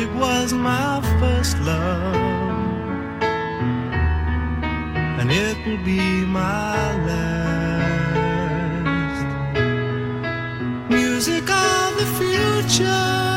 Music was my first love, and it will be my last. Music of the future,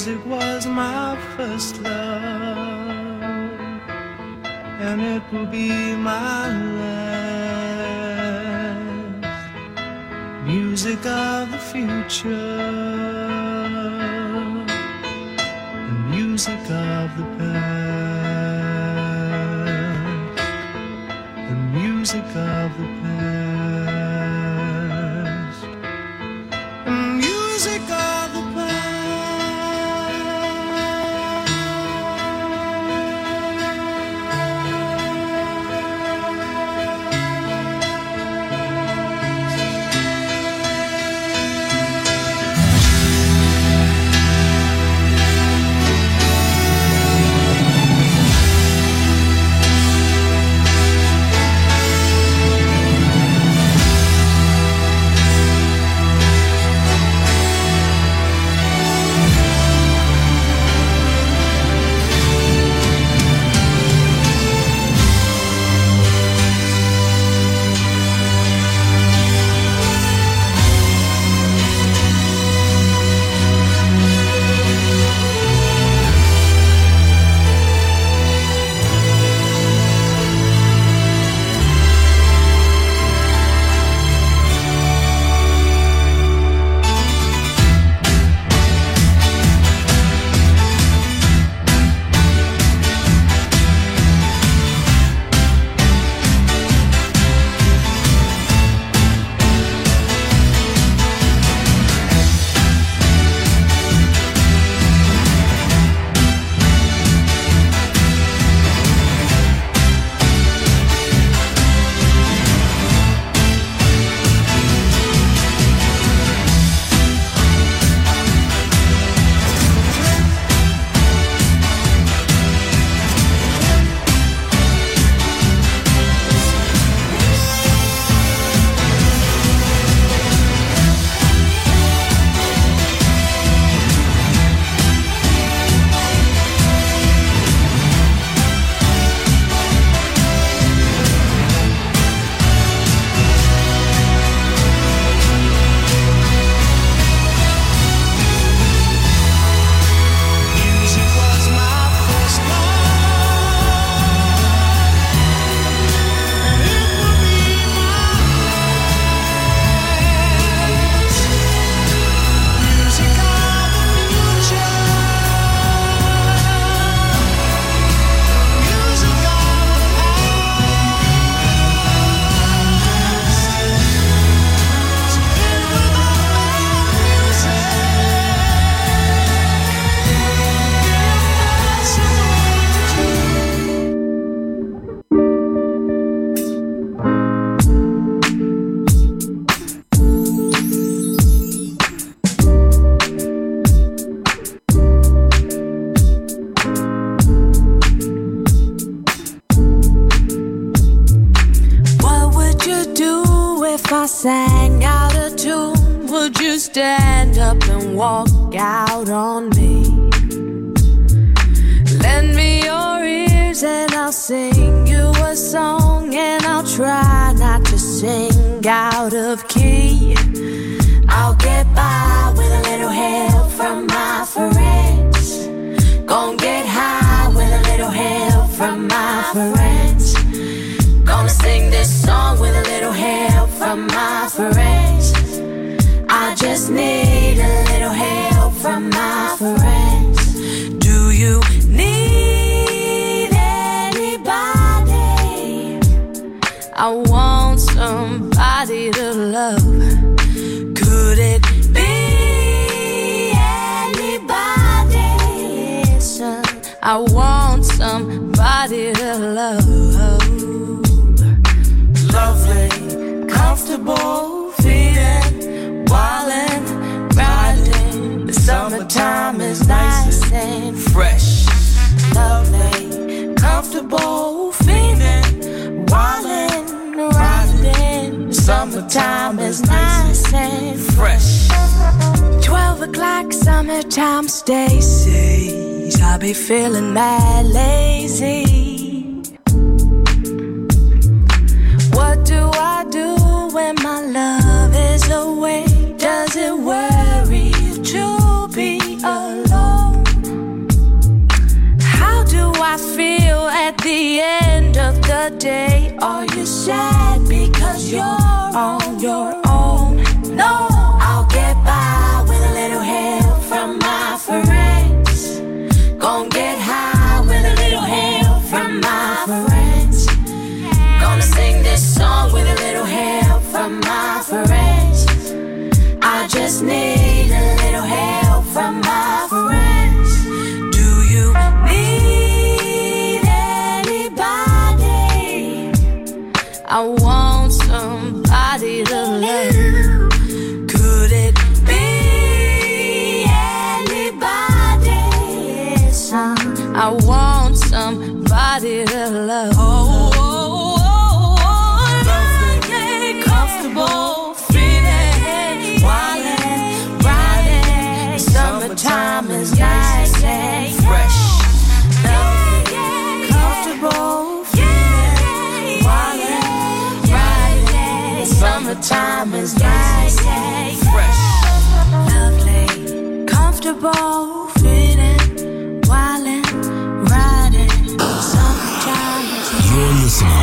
Music was my first love, and it will be my last. Music of the future, Time is nice and fresh. 12 o'clock, summertime stays. I be feeling mad lazy. What do I do when my love is away? the end of the day, are you sad because you're on your own? No, I'll get by with a little help from my friends. Gonna get high with a little help from my friends. Gonna sing this song with a little help from my friends. I just need. I want somebody to love. Oh, oh, oh, oh love yeah, comfortable, feeling, wildin', riding. Summertime is nice and fresh. Love comfortable, feeling, wildin', riding. Summertime is nice and fresh. Lovely, comfortable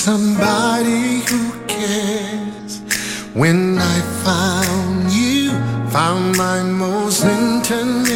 somebody who cares. When I found you, found my most intense.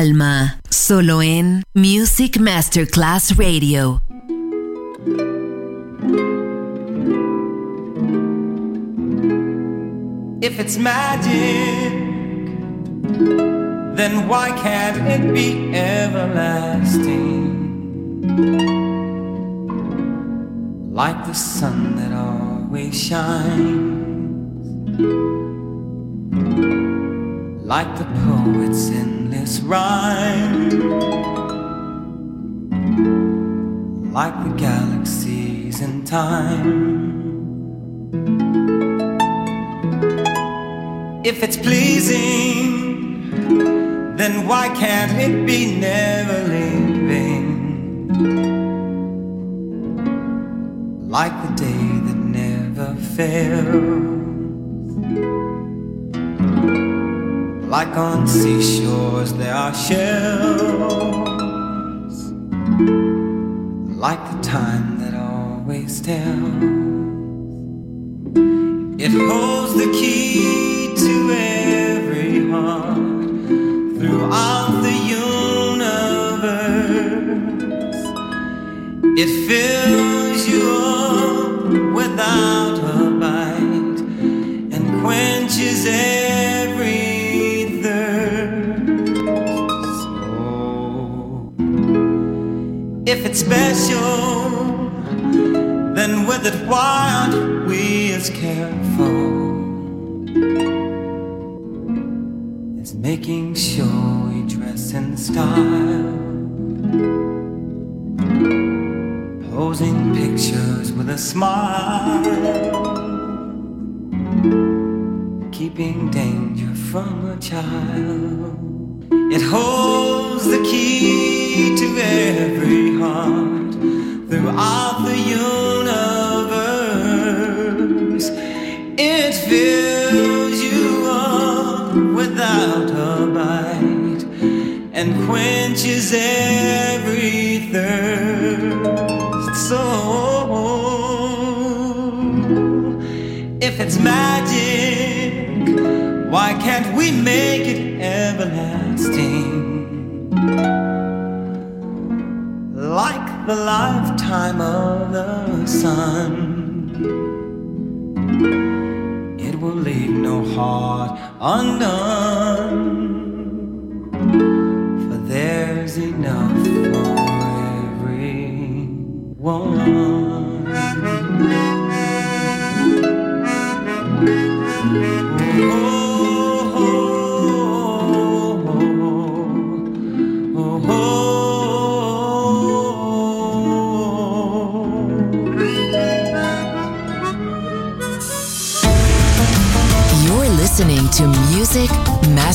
alma, solo en Music Masterclass Radio. If it's magic, then why can't it be everlasting? Like the sun that always shines, like the poets in this rhyme like the galaxies in time. If it's pleasing, then why can't it be never leaving? Like the day that never fails. Like on seashores, there are shells. Like the time that always tells. It holds the key to every heart throughout the universe. It fills you up without. It's special, then with it, why aren't we as careful as making sure we dress in style? Posing pictures with a smile, keeping danger from a child. It holds the key to every heart throughout the universe. It fills you up without a bite and quenches every thirst. So, if it's magic, why can't we make it everlasting? The lifetime of the sun, it will leave no heart undone.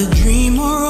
another dream or